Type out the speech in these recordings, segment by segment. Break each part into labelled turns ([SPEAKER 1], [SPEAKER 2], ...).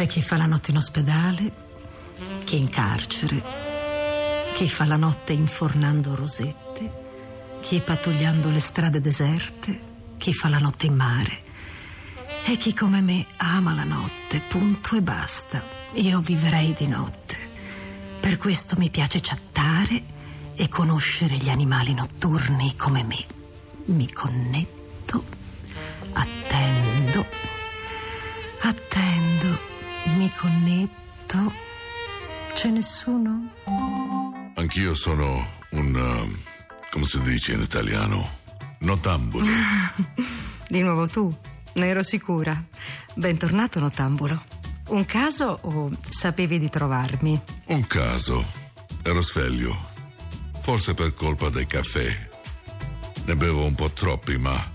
[SPEAKER 1] C'è chi fa la notte in ospedale, chi in carcere, chi fa la notte infornando rosette, chi pattugliando le strade deserte, chi fa la notte in mare. E chi come me ama la notte, punto e basta. Io vivrei di notte. Per questo mi piace chattare e conoscere gli animali notturni come me. Mi connetto, mi connetto. C'è nessuno?
[SPEAKER 2] Anch'io sono un. um, come si dice in italiano? Notambulo.
[SPEAKER 1] Di nuovo tu? Ne ero sicura. Bentornato, Notambulo. Un caso o sapevi di trovarmi?
[SPEAKER 2] Un caso. Ero sveglio. Forse per colpa del caffè. Ne bevo un po' troppi, ma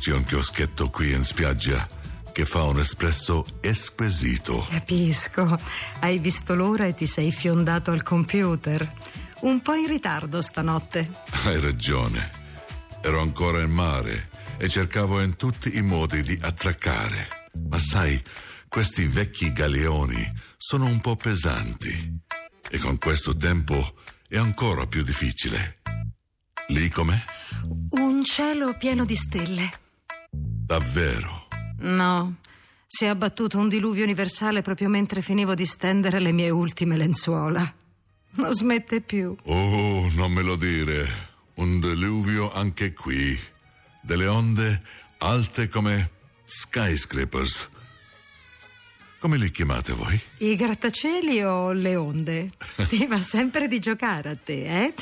[SPEAKER 2] c'è un chioschetto qui in spiaggia che fa un espresso esquisito.
[SPEAKER 1] Capisco. Hai visto l'ora e ti sei fiondato al computer. Un po' in ritardo stanotte.
[SPEAKER 2] Hai ragione. Ero ancora in mare e cercavo in tutti i modi di attraccare. Ma sai, questi vecchi galeoni sono un po' pesanti e con questo tempo è ancora più difficile. Lì com'è?
[SPEAKER 1] Un cielo pieno di stelle.
[SPEAKER 2] Davvero?
[SPEAKER 1] No, si è abbattuto un diluvio universale proprio mentre finivo di stendere le mie ultime lenzuola. Non smette più.
[SPEAKER 2] Oh, non me lo dire. Un diluvio anche qui. Delle onde alte come skyscrapers. Come li chiamate voi?
[SPEAKER 1] I grattacieli o le onde? Ti va sempre di giocare a te, eh?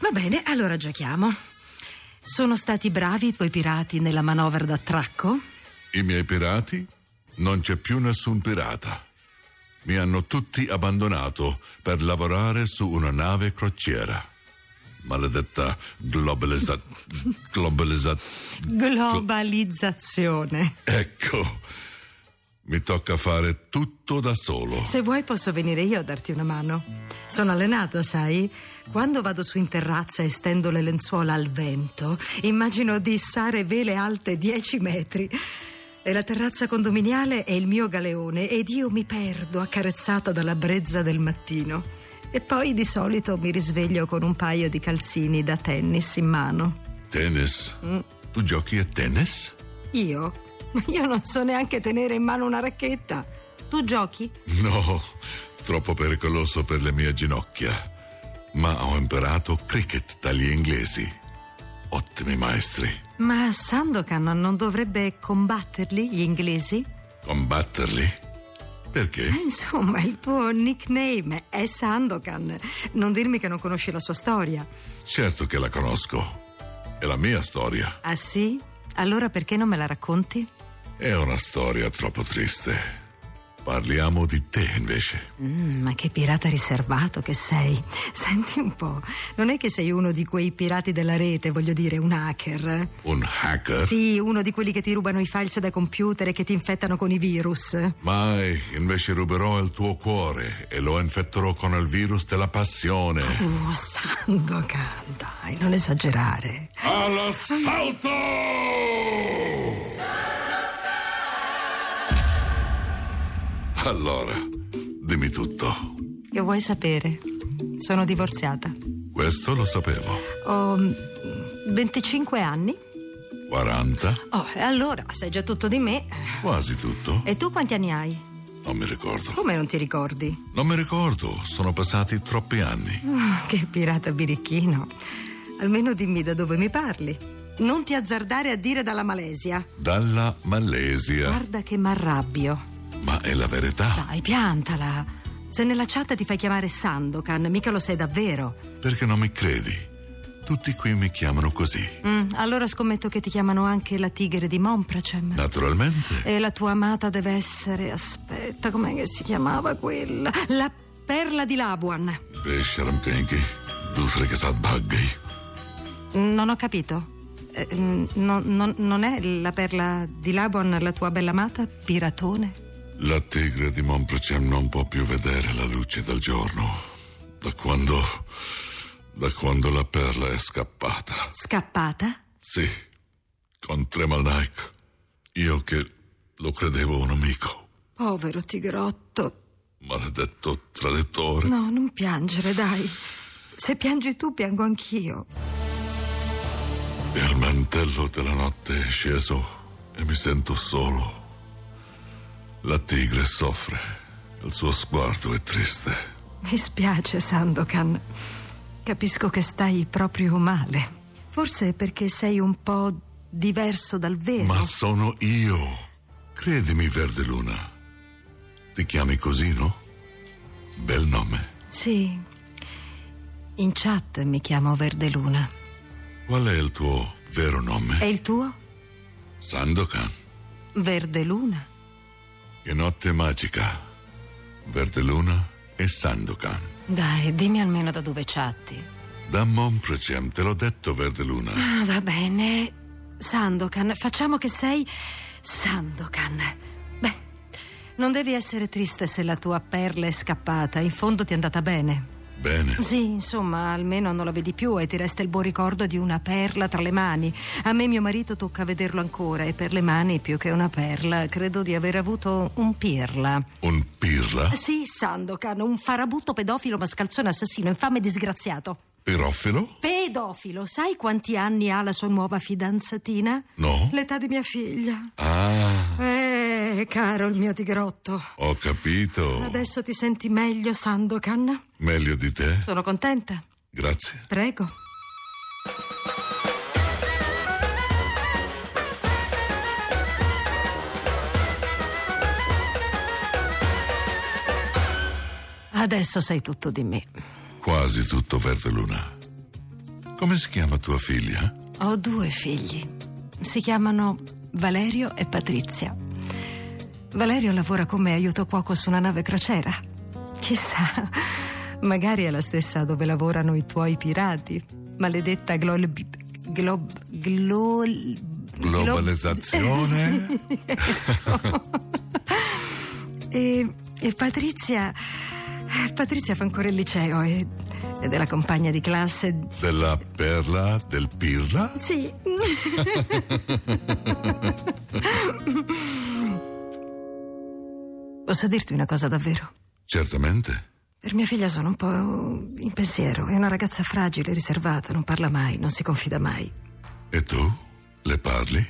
[SPEAKER 1] Va bene, allora giochiamo. Sono stati bravi i tuoi pirati nella manovra d'attracco?
[SPEAKER 2] I miei pirati? Non c'è più nessun pirata. Mi hanno tutti abbandonato per lavorare su una nave crociera. Maledetta globalizza... globalizza...
[SPEAKER 1] Globalizzazione.
[SPEAKER 2] Ecco, mi tocca fare tutto da solo.
[SPEAKER 1] Se vuoi posso venire io a darti una mano. Sono allenata, sai? Quando vado su in terrazza e stendo le lenzuola al vento, immagino di issare vele alte 10 metri. E la terrazza condominiale è il mio galeone ed io mi perdo accarezzata dalla brezza del mattino. E poi di solito mi risveglio con un paio di calzini da tennis in mano.
[SPEAKER 2] Tennis? Tu giochi a tennis?
[SPEAKER 1] Io? Ma io non so neanche tenere in mano una racchetta. Tu giochi?
[SPEAKER 2] No, troppo pericoloso per le mie ginocchia. Ma ho imparato cricket dagli inglesi. Ottimi maestri.
[SPEAKER 1] Ma Sandokan non dovrebbe combatterli gli inglesi?
[SPEAKER 2] Combatterli? Perché?
[SPEAKER 1] Eh, Insomma, il tuo nickname è Sandokan. Non dirmi che non conosci la sua storia.
[SPEAKER 2] Certo che la conosco. È la mia storia.
[SPEAKER 1] Ah sì? Allora perché non me la racconti?
[SPEAKER 2] È una storia troppo triste. Parliamo di te invece.
[SPEAKER 1] Mm, ma che pirata riservato che sei. Senti un po', non è che sei uno di quei pirati della rete, voglio dire, un hacker.
[SPEAKER 2] Un hacker?
[SPEAKER 1] Sì, uno di quelli che ti rubano i files da computer e che ti infettano con i virus.
[SPEAKER 2] Mai, invece ruberò il tuo cuore e lo infetterò con il virus della passione.
[SPEAKER 1] Oh, Sandokan, dai, non esagerare.
[SPEAKER 2] All'assalto! Allora, dimmi tutto.
[SPEAKER 1] Che vuoi sapere? Sono divorziata.
[SPEAKER 2] Questo lo sapevo.
[SPEAKER 1] Ho mm, 25 anni.
[SPEAKER 2] 40?
[SPEAKER 1] Oh, e allora, sai già tutto di me.
[SPEAKER 2] Quasi tutto.
[SPEAKER 1] E tu quanti anni hai?
[SPEAKER 2] Non mi ricordo.
[SPEAKER 1] Come non ti ricordi?
[SPEAKER 2] Non mi ricordo, sono passati troppi anni.
[SPEAKER 1] Ah, che pirata birichino. Almeno dimmi da dove mi parli. Non ti azzardare a dire dalla Malesia.
[SPEAKER 2] Dalla Malesia.
[SPEAKER 1] Guarda che m'arrabbio
[SPEAKER 2] ma è la verità.
[SPEAKER 1] Dai, piantala. Se nella chat ti fai chiamare Sandokan, mica lo sei davvero.
[SPEAKER 2] Perché non mi credi? Tutti qui mi chiamano così.
[SPEAKER 1] Mm, allora scommetto che ti chiamano anche la tigre di Monpracem.
[SPEAKER 2] Naturalmente.
[SPEAKER 1] E la tua amata deve essere. Aspetta, com'è che si chiamava quella? La perla di Labuan.
[SPEAKER 2] Pesharam Penki, Dufrekasat Baggay.
[SPEAKER 1] Non ho capito. Eh, mm, no, no, non è la perla di Labuan la tua bella amata, piratone?
[SPEAKER 2] La tigre di Montprecem non può più vedere la luce del giorno. Da quando. da quando la perla è scappata.
[SPEAKER 1] Scappata?
[SPEAKER 2] Sì, con Tremalnaik. Io che lo credevo un amico.
[SPEAKER 1] Povero tigrotto.
[SPEAKER 2] Maledetto traditore.
[SPEAKER 1] No, non piangere, dai. Se piangi tu, piango anch'io.
[SPEAKER 2] Il mantello della notte è sceso e mi sento solo. La tigre soffre. Il suo sguardo è triste.
[SPEAKER 1] Mi spiace, Sandokan. Capisco che stai proprio male. Forse perché sei un po' diverso dal vero.
[SPEAKER 2] Ma sono io. Credimi, Verde Luna. Ti chiami così, no? Bel nome.
[SPEAKER 1] Sì. In chat mi chiamo Verde Luna.
[SPEAKER 2] Qual è il tuo vero nome?
[SPEAKER 1] E il tuo?
[SPEAKER 2] Sandokan.
[SPEAKER 1] Verde Luna.
[SPEAKER 2] Che notte magica. Verde Luna e Sandokan.
[SPEAKER 1] Dai, dimmi almeno da dove chatti.
[SPEAKER 2] Da Montprecem, te l'ho detto, Verde Luna.
[SPEAKER 1] Ah, va bene. Sandokan, facciamo che sei Sandokan. Beh, non devi essere triste se la tua perla è scappata. In fondo ti è andata bene.
[SPEAKER 2] Bene.
[SPEAKER 1] Sì, insomma, almeno non la vedi più e ti resta il buon ricordo di una perla tra le mani. A me mio marito tocca vederlo ancora e per le mani più che una perla, credo di aver avuto un pirla.
[SPEAKER 2] Un pirla?
[SPEAKER 1] Sì, Sandokan, un farabutto pedofilo mascalzone assassino, infame e disgraziato.
[SPEAKER 2] Pirofilo?
[SPEAKER 1] Pedofilo, sai quanti anni ha la sua nuova fidanzatina?
[SPEAKER 2] No.
[SPEAKER 1] L'età di mia figlia.
[SPEAKER 2] Ah,
[SPEAKER 1] Eh, caro il mio tigrotto.
[SPEAKER 2] ho capito.
[SPEAKER 1] Adesso ti senti meglio, Sandokan?
[SPEAKER 2] Meglio di te?
[SPEAKER 1] Sono contenta.
[SPEAKER 2] Grazie.
[SPEAKER 1] Prego. Adesso sai tutto di me.
[SPEAKER 2] Quasi tutto, Verde Luna. Come si chiama tua figlia?
[SPEAKER 1] Ho due figli. Si chiamano Valerio e Patrizia. Valerio lavora come aiuto cuoco su una nave crociera. Chissà, magari è la stessa dove lavorano i tuoi pirati. Maledetta glol... glob... glol...
[SPEAKER 2] Globalizzazione?
[SPEAKER 1] E, e Patrizia... Patrizia fa ancora il liceo e, ed è la compagna di classe.
[SPEAKER 2] Della perla, del pirla?
[SPEAKER 1] Sì. Posso dirti una cosa davvero?
[SPEAKER 2] Certamente.
[SPEAKER 1] Per mia figlia sono un po' in pensiero. È una ragazza fragile, riservata, non parla mai, non si confida mai.
[SPEAKER 2] E tu? Le parli?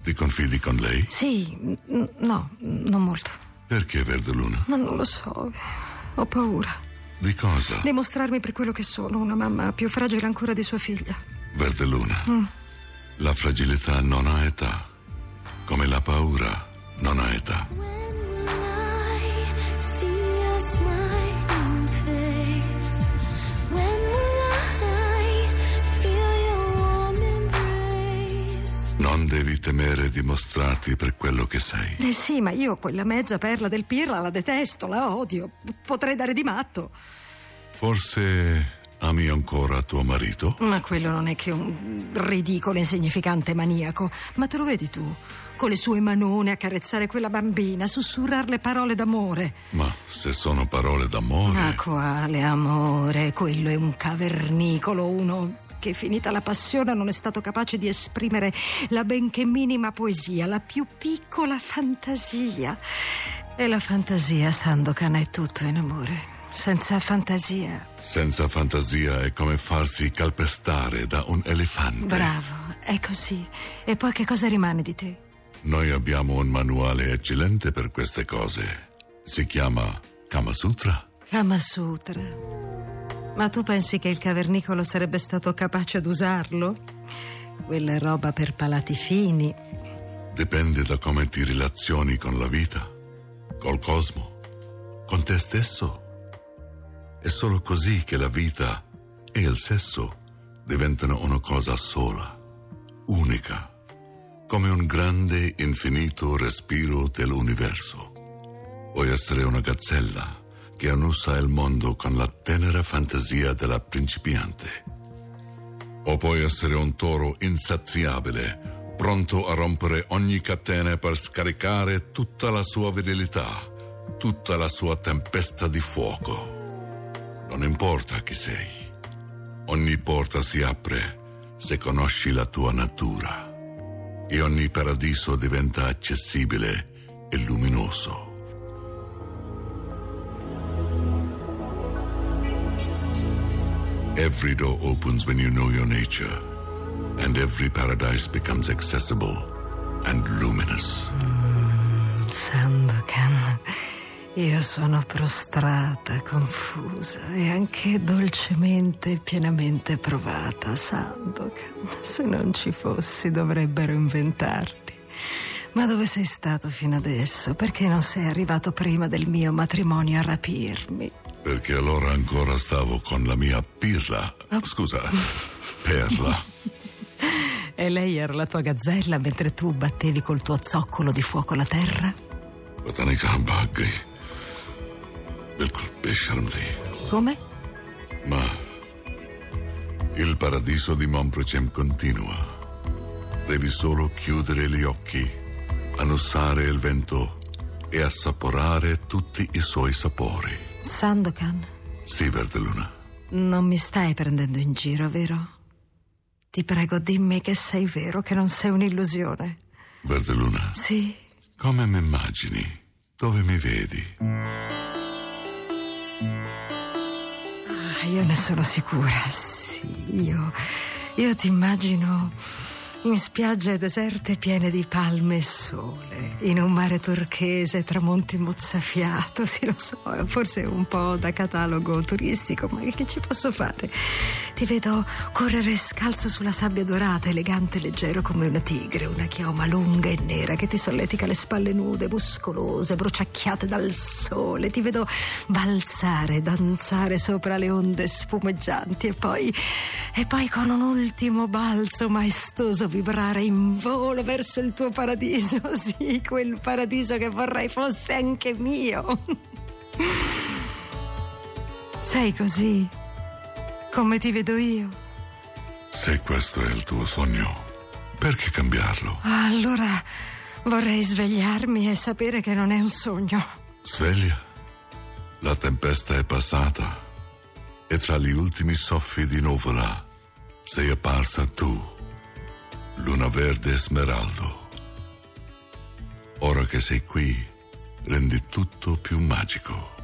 [SPEAKER 2] Ti confidi con lei?
[SPEAKER 1] Sì, n- no, non molto.
[SPEAKER 2] Perché, Verde Luna?
[SPEAKER 1] Ma non lo so. Ho paura.
[SPEAKER 2] Di cosa?
[SPEAKER 1] Di mostrarmi per quello che sono, una mamma più fragile ancora di sua figlia.
[SPEAKER 2] Verde Luna. La fragilità non ha età. Come la paura non ha età. Devi temere di mostrarti per quello che sei.
[SPEAKER 1] Eh sì, ma io quella mezza perla del Pirla la detesto, la odio. Potrei dare di matto.
[SPEAKER 2] Forse ami ancora tuo marito?
[SPEAKER 1] Ma quello non è che un ridicolo, insignificante maniaco. Ma te lo vedi tu? Con le sue manone a carezzare quella bambina, sussurrarle parole d'amore.
[SPEAKER 2] Ma se sono parole d'amore.
[SPEAKER 1] Ma quale amore? Quello è un cavernicolo, uno che finita la passione non è stato capace di esprimere la benché minima poesia, la più piccola fantasia. E la fantasia, Sandokan, è tutto in amore. Senza fantasia.
[SPEAKER 2] Senza fantasia è come farsi calpestare da un elefante.
[SPEAKER 1] Bravo, è così. E poi che cosa rimane di te?
[SPEAKER 2] Noi abbiamo un manuale eccellente per queste cose. Si chiama Kama Sutra.
[SPEAKER 1] Kama Sutra. Ma tu pensi che il cavernicolo sarebbe stato capace d'usarlo? Quella è roba per palati fini.
[SPEAKER 2] Dipende da come ti relazioni con la vita, col cosmo, con te stesso È solo così che la vita e il sesso diventano una cosa sola, unica, come un grande infinito respiro dell'universo. Vuoi essere una gazzella che annussa il mondo con la tenera fantasia della principiante. O puoi essere un toro insaziabile, pronto a rompere ogni catena per scaricare tutta la sua virilità, tutta la sua tempesta di fuoco. Non importa chi sei, ogni porta si apre se conosci la tua natura e ogni paradiso diventa accessibile e luminoso. Every door opens when you know your nature, and every paradise becomes accessible and luminous.
[SPEAKER 1] Sandokan, io sono prostrata, confusa e anche dolcemente e pienamente provata, Sandokan. Se non ci fossi dovrebbero inventarti. Ma dove sei stato fino adesso? Perché non sei arrivato prima del mio matrimonio a rapirmi?
[SPEAKER 2] perché allora ancora stavo con la mia pirla. Ah, scusa, perla.
[SPEAKER 1] e lei era la tua gazzella mentre tu battevi col tuo zoccolo di fuoco la terra?
[SPEAKER 2] Botanica baghi. Bilkul pesciarmti.
[SPEAKER 1] Come?
[SPEAKER 2] Ma il paradiso di Montprecem continua. Devi solo chiudere gli occhi, annussare il vento e assaporare tutti i suoi sapori.
[SPEAKER 1] Sandokan,
[SPEAKER 2] Sì, Verdeluna.
[SPEAKER 1] non mi stai prendendo in giro, vero? Ti prego, dimmi che sei vero, che non sei un'illusione.
[SPEAKER 2] Verdeluna,
[SPEAKER 1] Sì,
[SPEAKER 2] come mi immagini? Dove mi vedi?
[SPEAKER 1] Ah, io ne sono sicura, sì, io, io ti immagino in spiagge deserte piene di palme e sole, in un mare turchese, tramonti mozzafiato, sì lo so, forse un po' da catalogo turistico, ma che ci posso fare? Ti vedo correre scalzo sulla sabbia dorata, elegante e leggero come una tigre, una chioma lunga e nera che ti solletica le spalle nude, muscolose, bruciacchiate dal sole. Ti vedo balzare, danzare sopra le onde spumeggianti e poi, e poi con un ultimo balzo maestoso vibrare in volo verso il tuo paradiso. Sì, quel paradiso che vorrei fosse anche mio. Sei così, come ti vedo io.
[SPEAKER 2] Se questo è il tuo sogno, perché cambiarlo?
[SPEAKER 1] Allora vorrei svegliarmi e sapere che non è un sogno.
[SPEAKER 2] Sveglia. La tempesta è passata e tra gli ultimi soffi di nuvola sei apparsa tu, luna verde e smeraldo. Ora che sei qui, rendi tutto più magico.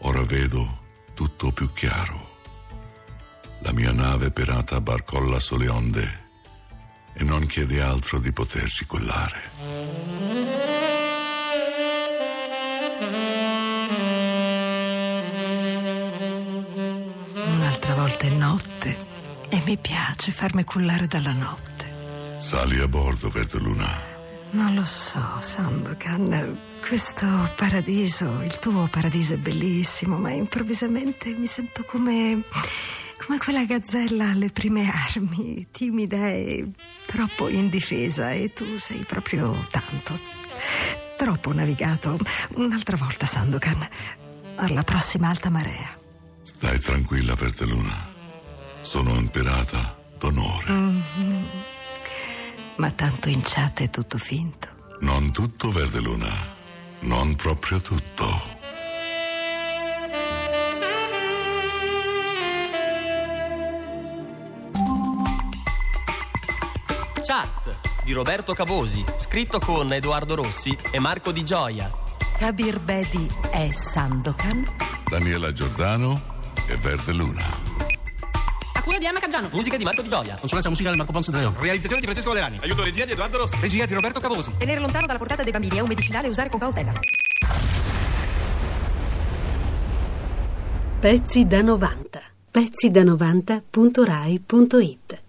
[SPEAKER 2] Ora vedo tutto più chiaro. La mia nave pirata barcolla sulle onde e non chiede altro di poterci collare.
[SPEAKER 1] Un'altra volta è notte e mi piace farmi cullare dalla notte.
[SPEAKER 2] Sali a bordo, Verdeluna.
[SPEAKER 1] Non lo so, Sandokan, questo paradiso, il tuo paradiso è bellissimo, ma improvvisamente mi sento come, come quella gazzella alle prime armi, timida e troppo indifesa e tu sei proprio tanto, troppo navigato. Un'altra volta, Sandokan, alla prossima alta marea.
[SPEAKER 2] Stai tranquilla, Verdeluna. Sono un pirata d'onore.
[SPEAKER 1] Ma tanto in chat è tutto finto.
[SPEAKER 2] Non tutto, Verdeluna. Non proprio tutto.
[SPEAKER 3] Chat di Roberto Cavosi, scritto con Edoardo Rossi e Marco Di Gioia.
[SPEAKER 1] Kabir Bedi è Sandokan.
[SPEAKER 2] Daniela Giordano e Verdeluna.
[SPEAKER 4] A cura di Anna Caggiano.
[SPEAKER 3] Musica di Marco Di Gioia.
[SPEAKER 5] Consulenza musicale Marco Ponce Leon.
[SPEAKER 3] Realizzazione di Francesco Valerani. Aiuto regia di Edoardo Rossi.
[SPEAKER 5] Regia di Roberto Cavosi.
[SPEAKER 4] Tenere lontano dalla portata dei bambini è un medicinale usare con cautela.
[SPEAKER 6] Pezzi da 90. Pezzi da 90.rai.it